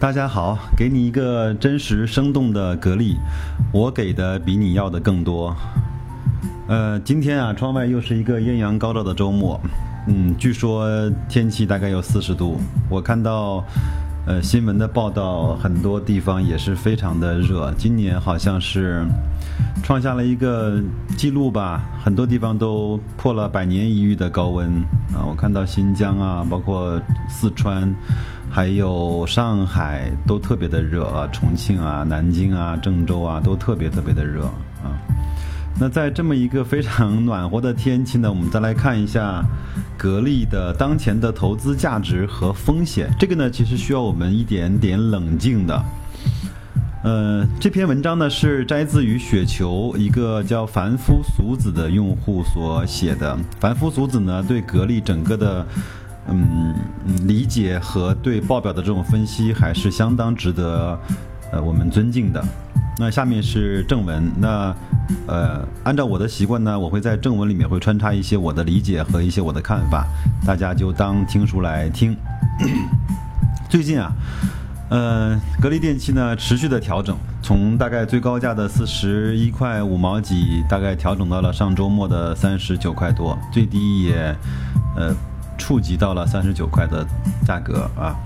大家好，给你一个真实生动的格力，我给的比你要的更多。呃，今天啊，窗外又是一个艳阳高照的周末，嗯，据说天气大概有四十度。我看到，呃，新闻的报道，很多地方也是非常的热。今年好像是创下了一个记录吧，很多地方都破了百年一遇的高温啊。我看到新疆啊，包括四川。还有上海都特别的热啊，重庆啊、南京啊、郑州啊都特别特别的热啊。那在这么一个非常暖和的天气呢，我们再来看一下格力的当前的投资价值和风险。这个呢，其实需要我们一点点冷静的。呃，这篇文章呢是摘自于雪球一个叫凡夫俗子的用户所写的。凡夫俗子呢，对格力整个的。嗯，理解和对报表的这种分析还是相当值得，呃，我们尊敬的。那下面是正文，那呃，按照我的习惯呢，我会在正文里面会穿插一些我的理解和一些我的看法，大家就当听书来听。最近啊，呃，格力电器呢持续的调整，从大概最高价的四十一块五毛几，大概调整到了上周末的三十九块多，最低也，呃。触及到了三十九块的价格啊，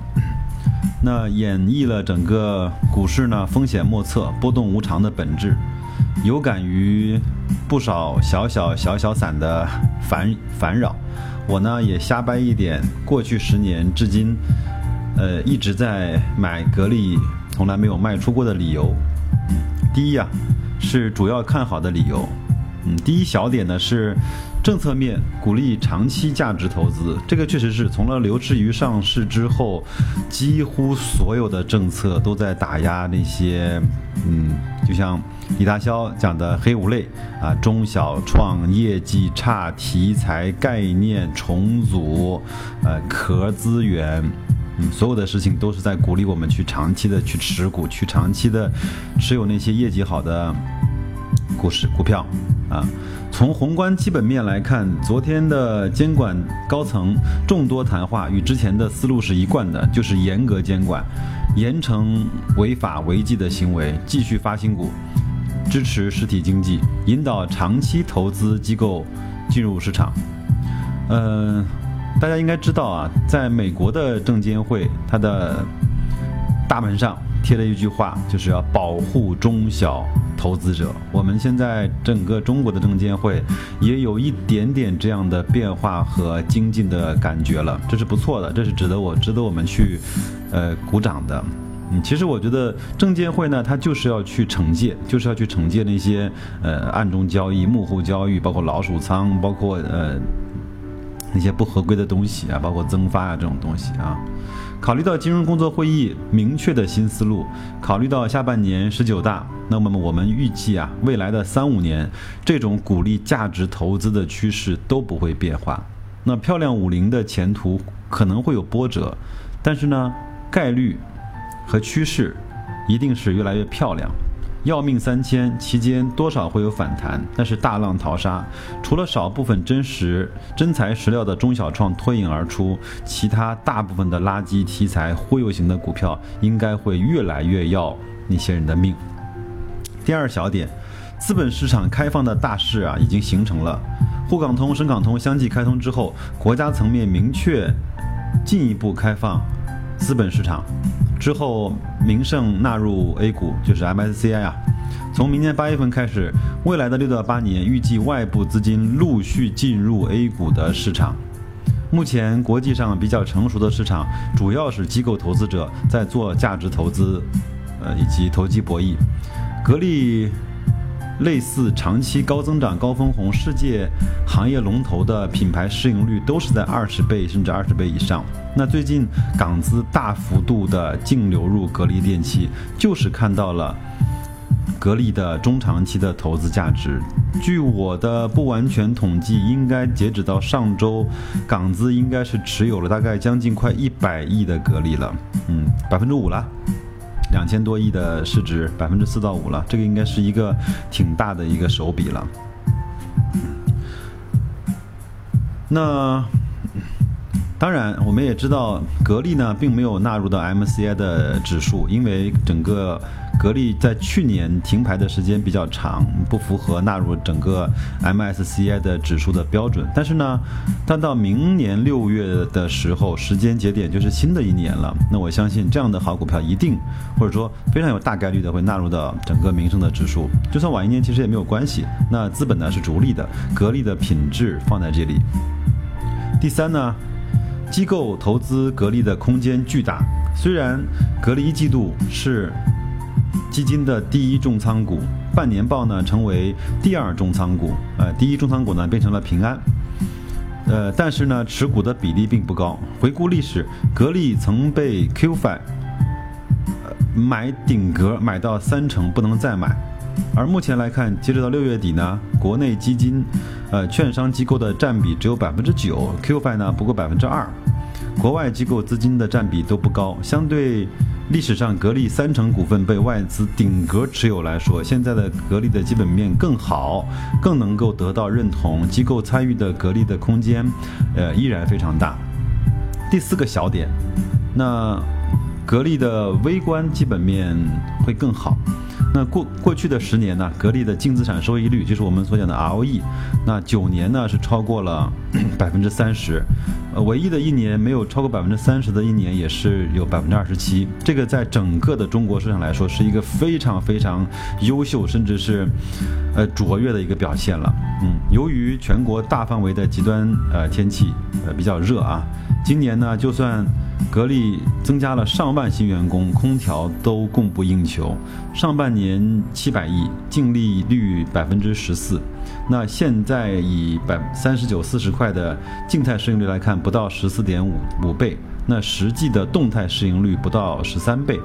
那演绎了整个股市呢风险莫测、波动无常的本质，有感于不少小小小小散的烦烦扰。我呢也瞎掰一点，过去十年至今，呃一直在买格力，从来没有卖出过的理由。第一啊，是主要看好的理由。嗯，第一小点呢是。政策面鼓励长期价值投资，这个确实是从了刘志余上市之后，几乎所有的政策都在打压那些，嗯，就像李大霄讲的黑五类啊，中小创业绩差、题材概念重组，呃，壳资源，嗯，所有的事情都是在鼓励我们去长期的去持股，去长期的持有那些业绩好的股市股票。啊，从宏观基本面来看，昨天的监管高层众多谈话与之前的思路是一贯的，就是严格监管，严惩违法违纪的行为，继续发新股，支持实体经济，引导长期投资机构进入市场。嗯，大家应该知道啊，在美国的证监会，它的大门上贴了一句话，就是要保护中小。投资者，我们现在整个中国的证监会也有一点点这样的变化和精进的感觉了，这是不错的，这是值得我值得我们去，呃，鼓掌的。嗯，其实我觉得证监会呢，它就是要去惩戒，就是要去惩戒那些呃暗中交易、幕后交易，包括老鼠仓，包括呃那些不合规的东西啊，包括增发啊这种东西啊。考虑到金融工作会议明确的新思路，考虑到下半年十九大，那么我们预计啊，未来的三五年，这种鼓励价值投资的趋势都不会变化。那漂亮五零的前途可能会有波折，但是呢，概率和趋势一定是越来越漂亮。要命三千期间多少会有反弹，但是大浪淘沙，除了少部分真实真材实料的中小创脱颖而出，其他大部分的垃圾题材忽悠型的股票应该会越来越要那些人的命。第二小点，资本市场开放的大势啊已经形成了，沪港通、深港通相继开通之后，国家层面明确进一步开放资本市场。之后，名胜纳入 A 股，就是 MSCI 啊。从明年八月份开始，未来的六到八年，预计外部资金陆续进入 A 股的市场。目前国际上比较成熟的市场，主要是机构投资者在做价值投资，呃，以及投机博弈。格力。类似长期高增长、高分红、世界行业龙头的品牌市盈率都是在二十倍甚至二十倍以上。那最近港资大幅度的净流入格力电器，就是看到了格力的中长期的投资价值。据我的不完全统计，应该截止到上周，港资应该是持有了大概将近快一百亿的格力了，嗯，百分之五了。两千多亿的市值，百分之四到五了，这个应该是一个挺大的一个手笔了。那。当然，我们也知道格力呢并没有纳入到 MCI 的指数，因为整个格力在去年停牌的时间比较长，不符合纳入整个 MSCI 的指数的标准。但是呢，但到明年六月的时候，时间节点就是新的一年了。那我相信这样的好股票一定，或者说非常有大概率的会纳入到整个民生的指数。就算晚一年，其实也没有关系。那资本呢是逐利的，格力的品质放在这里。第三呢？机构投资格力的空间巨大，虽然格力一季度是基金的第一重仓股，半年报呢成为第二重仓股，呃，第一重仓股呢变成了平安，呃，但是呢持股的比例并不高。回顾历史，格力曾被 QFI 买顶格买到三成不能再买，而目前来看，截止到六月底呢，国内基金。呃，券商机构的占比只有百分之九，QFI 呢不过百分之二，国外机构资金的占比都不高。相对历史上格力三成股份被外资顶格持有来说，现在的格力的基本面更好，更能够得到认同，机构参与的格力的空间，呃，依然非常大。第四个小点，那格力的微观基本面会更好。那过过去的十年呢，格力的净资产收益率就是我们所讲的 ROE，那九年呢是超过了 百分之三十，呃，唯一的一年没有超过百分之三十的一年也是有百分之二十七，这个在整个的中国市场来说是一个非常非常优秀，甚至是呃卓越的一个表现了。嗯，由于全国大范围的极端呃天气呃比较热啊，今年呢就算。格力增加了上万新员工，空调都供不应求。上半年七百亿，净利率百分之十四。那现在以百三十九四十块的静态市盈率来看，不到十四点五五倍。那实际的动态市盈率不到十三倍。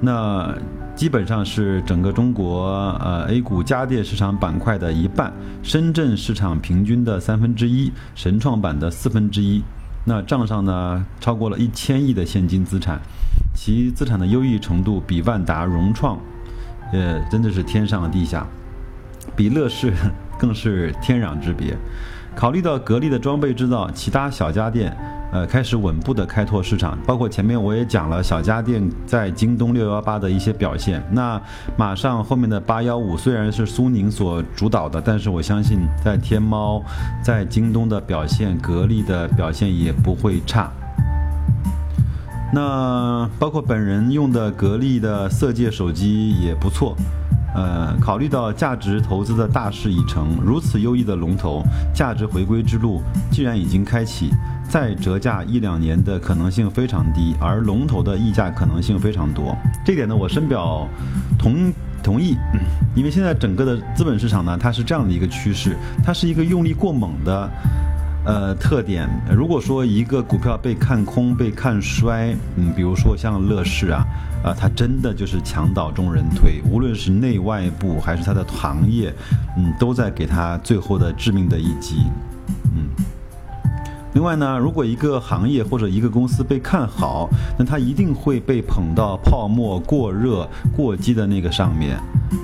那基本上是整个中国呃 A 股家电市场板块的一半，深圳市场平均的三分之一，神创板的四分之一。那账上呢，超过了一千亿的现金资产，其资产的优异程度比万达、融创，呃，真的是天上地下，比乐视更是天壤之别。考虑到格力的装备制造，其他小家电。呃，开始稳步的开拓市场，包括前面我也讲了小家电在京东六幺八的一些表现。那马上后面的八幺五虽然是苏宁所主导的，但是我相信在天猫、在京东的表现，格力的表现也不会差。那包括本人用的格力的色戒手机也不错。呃，考虑到价值投资的大势已成，如此优异的龙头，价值回归之路既然已经开启，再折价一两年的可能性非常低，而龙头的溢价可能性非常多。这点呢，我深表同同意，因为现在整个的资本市场呢，它是这样的一个趋势，它是一个用力过猛的。呃，特点，如果说一个股票被看空、被看衰，嗯，比如说像乐视啊，啊，它真的就是墙倒众人推，无论是内外部还是它的行业，嗯，都在给它最后的致命的一击，另外呢，如果一个行业或者一个公司被看好，那它一定会被捧到泡沫过热、过激的那个上面。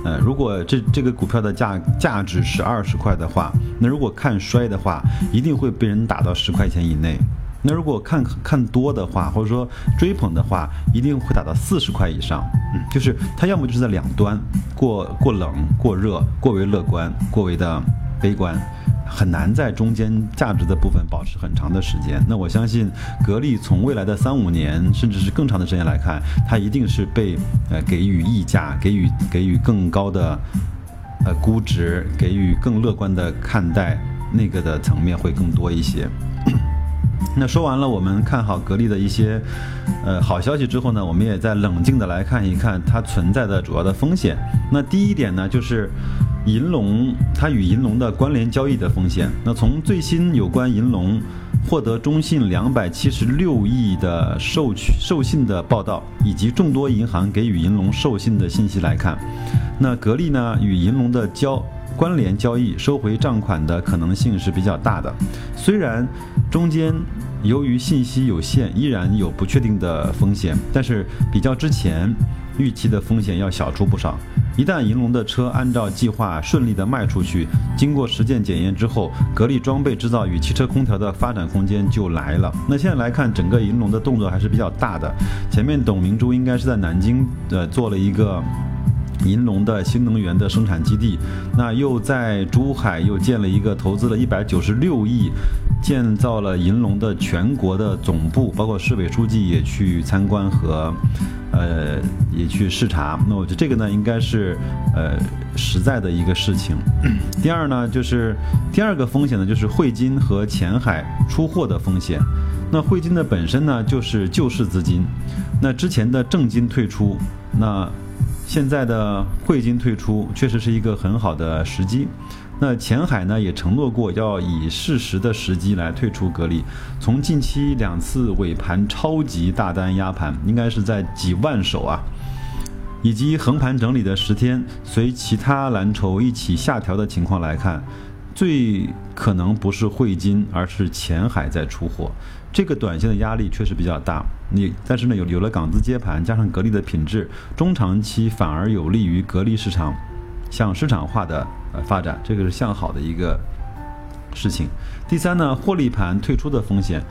呃，如果这这个股票的价价值是二十块的话，那如果看衰的话，一定会被人打到十块钱以内。那如果看看多的话，或者说追捧的话，一定会打到四十块以上。嗯，就是它要么就是在两端，过过冷、过热、过为乐观、过为的悲观。很难在中间价值的部分保持很长的时间。那我相信，格力从未来的三五年，甚至是更长的时间来看，它一定是被呃给予溢价，给予给予更高的呃估值，给予更乐观的看待，那个的层面会更多一些。那说完了我们看好格力的一些呃好消息之后呢，我们也在冷静的来看一看它存在的主要的风险。那第一点呢，就是。银龙，它与银龙的关联交易的风险。那从最新有关银龙获得中信两百七十六亿的授取授信的报道，以及众多银行给予银龙授信的信息来看，那格力呢与银龙的交关联交易收回账款的可能性是比较大的。虽然中间由于信息有限，依然有不确定的风险，但是比较之前预期的风险要小出不少。一旦银龙的车按照计划顺利的卖出去，经过实践检验之后，格力装备制造与汽车空调的发展空间就来了。那现在来看，整个银龙的动作还是比较大的。前面董明珠应该是在南京呃做了一个。银龙的新能源的生产基地，那又在珠海又建了一个，投资了一百九十六亿，建造了银龙的全国的总部，包括市委书记也去参观和，呃，也去视察。那我觉得这个呢，应该是呃实在的一个事情。第二呢，就是第二个风险呢，就是汇金和前海出货的风险。那汇金的本身呢，就是救市资金，那之前的正金退出，那。现在的汇金退出确实是一个很好的时机，那前海呢也承诺过要以适时的时机来退出格力。从近期两次尾盘超级大单压盘，应该是在几万手啊，以及横盘整理的十天，随其他蓝筹一起下调的情况来看。最可能不是汇金，而是前海在出货，这个短线的压力确实比较大。你但是呢，有有了港资接盘，加上格力的品质，中长期反而有利于格力市场向市场化的呃发展，这个是向好的一个事情。第三呢，获利盘退出的风险，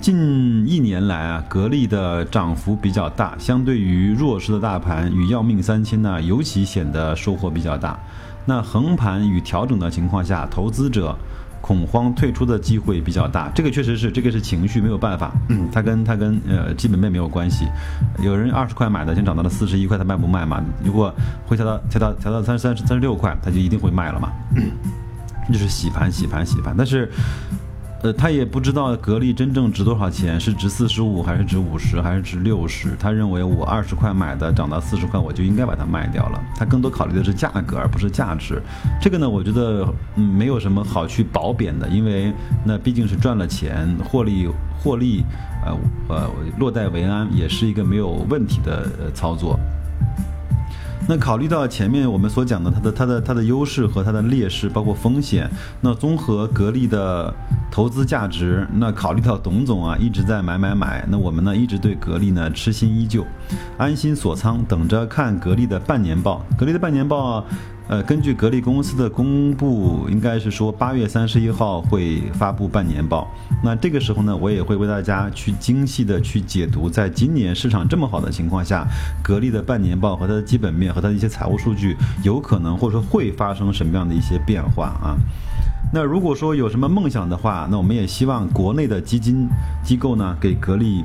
近一年来啊，格力的涨幅比较大，相对于弱势的大盘与要命三千呢，尤其显得收获比较大。那横盘与调整的情况下，投资者恐慌退出的机会比较大。这个确实是，这个是情绪，没有办法。嗯它跟它跟呃基本面没有关系。有人二十块买的，先涨到了四十一块，他卖不卖嘛？如果会调到调到调到三三三十六块，他就一定会卖了嘛？就是洗盘洗盘洗盘，但是。呃，他也不知道格力真正值多少钱，是值四十五还是值五十还是值六十？他认为我二十块买的涨到四十块，我就应该把它卖掉了。他更多考虑的是价格，而不是价值。这个呢，我觉得嗯没有什么好去褒贬的，因为那毕竟是赚了钱，获利获利，呃呃落袋为安，也是一个没有问题的操作。那考虑到前面我们所讲的它的它的它的优势和它的劣势，包括风险，那综合格力的投资价值，那考虑到董总啊一直在买买买，那我们呢一直对格力呢痴心依旧，安心锁仓，等着看格力的半年报。格力的半年报。呃，根据格力公司的公布，应该是说八月三十一号会发布半年报。那这个时候呢，我也会为大家去精细的去解读，在今年市场这么好的情况下，格力的半年报和它的基本面和它的一些财务数据，有可能或者说会发生什么样的一些变化啊？那如果说有什么梦想的话，那我们也希望国内的基金机构呢，给格力。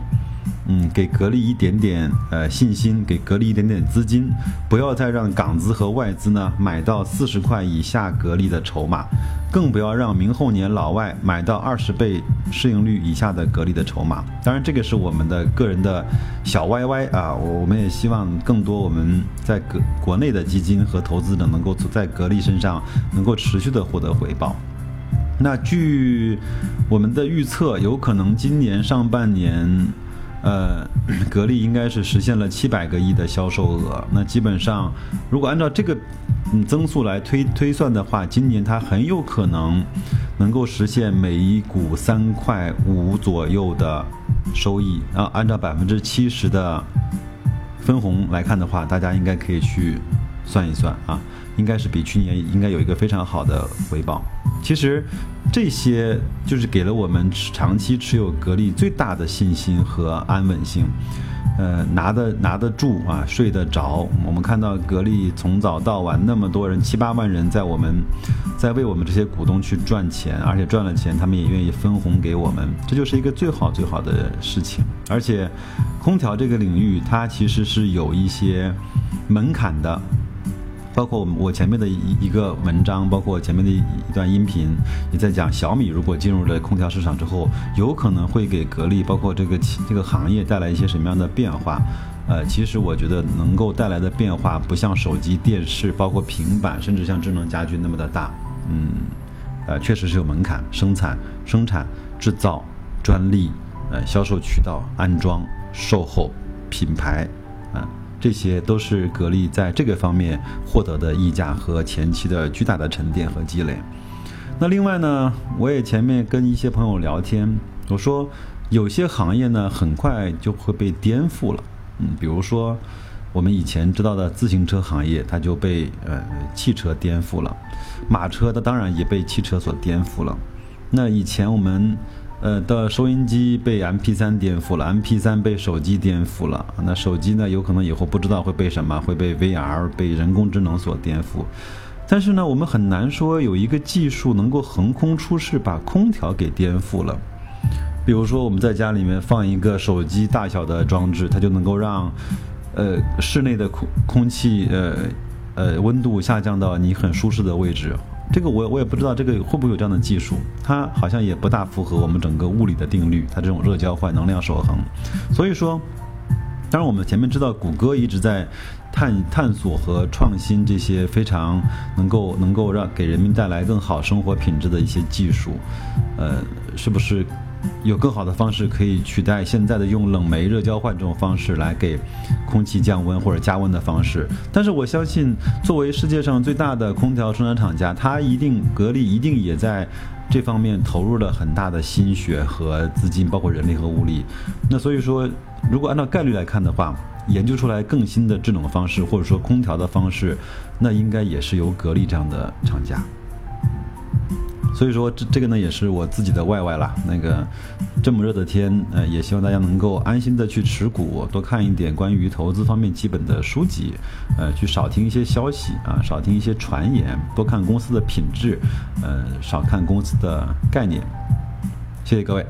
嗯，给格力一点点呃信心，给格力一点点资金，不要再让港资和外资呢买到四十块以下格力的筹码，更不要让明后年老外买到二十倍市盈率以下的格力的筹码。当然，这个是我们的个人的小 YY 啊，我们也希望更多我们在国国内的基金和投资者能够在格力身上能够持续的获得回报。那据我们的预测，有可能今年上半年。呃，格力应该是实现了七百个亿的销售额。那基本上，如果按照这个增速来推推算的话，今年它很有可能能够实现每一股三块五左右的收益。啊，按照百分之七十的分红来看的话，大家应该可以去算一算啊，应该是比去年应该有一个非常好的回报。其实，这些就是给了我们长期持有格力最大的信心和安稳性，呃，拿得拿得住啊，睡得着。我们看到格力从早到晚那么多人，七八万人在我们，在为我们这些股东去赚钱，而且赚了钱，他们也愿意分红给我们，这就是一个最好最好的事情。而且，空调这个领域它其实是有一些门槛的。包括我前面的一一个文章，包括前面的一段音频，也在讲小米如果进入了空调市场之后，有可能会给格力，包括这个这个行业带来一些什么样的变化？呃，其实我觉得能够带来的变化不像手机、电视，包括平板，甚至像智能家居那么的大。嗯，呃，确实是有门槛，生产、生产、制造、专利、呃，销售渠道、安装、售后、品牌，啊。这些都是格力在这个方面获得的溢价和前期的巨大的沉淀和积累。那另外呢，我也前面跟一些朋友聊天，我说有些行业呢很快就会被颠覆了。嗯，比如说我们以前知道的自行车行业，它就被呃汽车颠覆了，马车它当然也被汽车所颠覆了。那以前我们呃的收音机被 M P 三颠覆了，M P 三被手机颠覆了。那手机呢，有可能以后不知道会被什么，会被 V R、被人工智能所颠覆。但是呢，我们很难说有一个技术能够横空出世，把空调给颠覆了。比如说，我们在家里面放一个手机大小的装置，它就能够让，呃，室内的空空气，呃，呃，温度下降到你很舒适的位置。这个我我也不知道，这个会不会有这样的技术？它好像也不大符合我们整个物理的定律，它这种热交换、能量守恒。所以说。当然，我们前面知道，谷歌一直在探探索和创新这些非常能够能够让给人民带来更好生活品质的一些技术，呃，是不是有更好的方式可以取代现在的用冷媒热交换这种方式来给空气降温或者加温的方式？但是我相信，作为世界上最大的空调生产厂家，它一定格力一定也在这方面投入了很大的心血和资金，包括人力和物力。那所以说。如果按照概率来看的话，研究出来更新的制冷方式，或者说空调的方式，那应该也是由格力这样的厂家。所以说，这这个呢也是我自己的 YY 啦。那个这么热的天，呃，也希望大家能够安心的去持股，多看一点关于投资方面基本的书籍，呃，去少听一些消息啊，少听一些传言，多看公司的品质，呃，少看公司的概念。谢谢各位。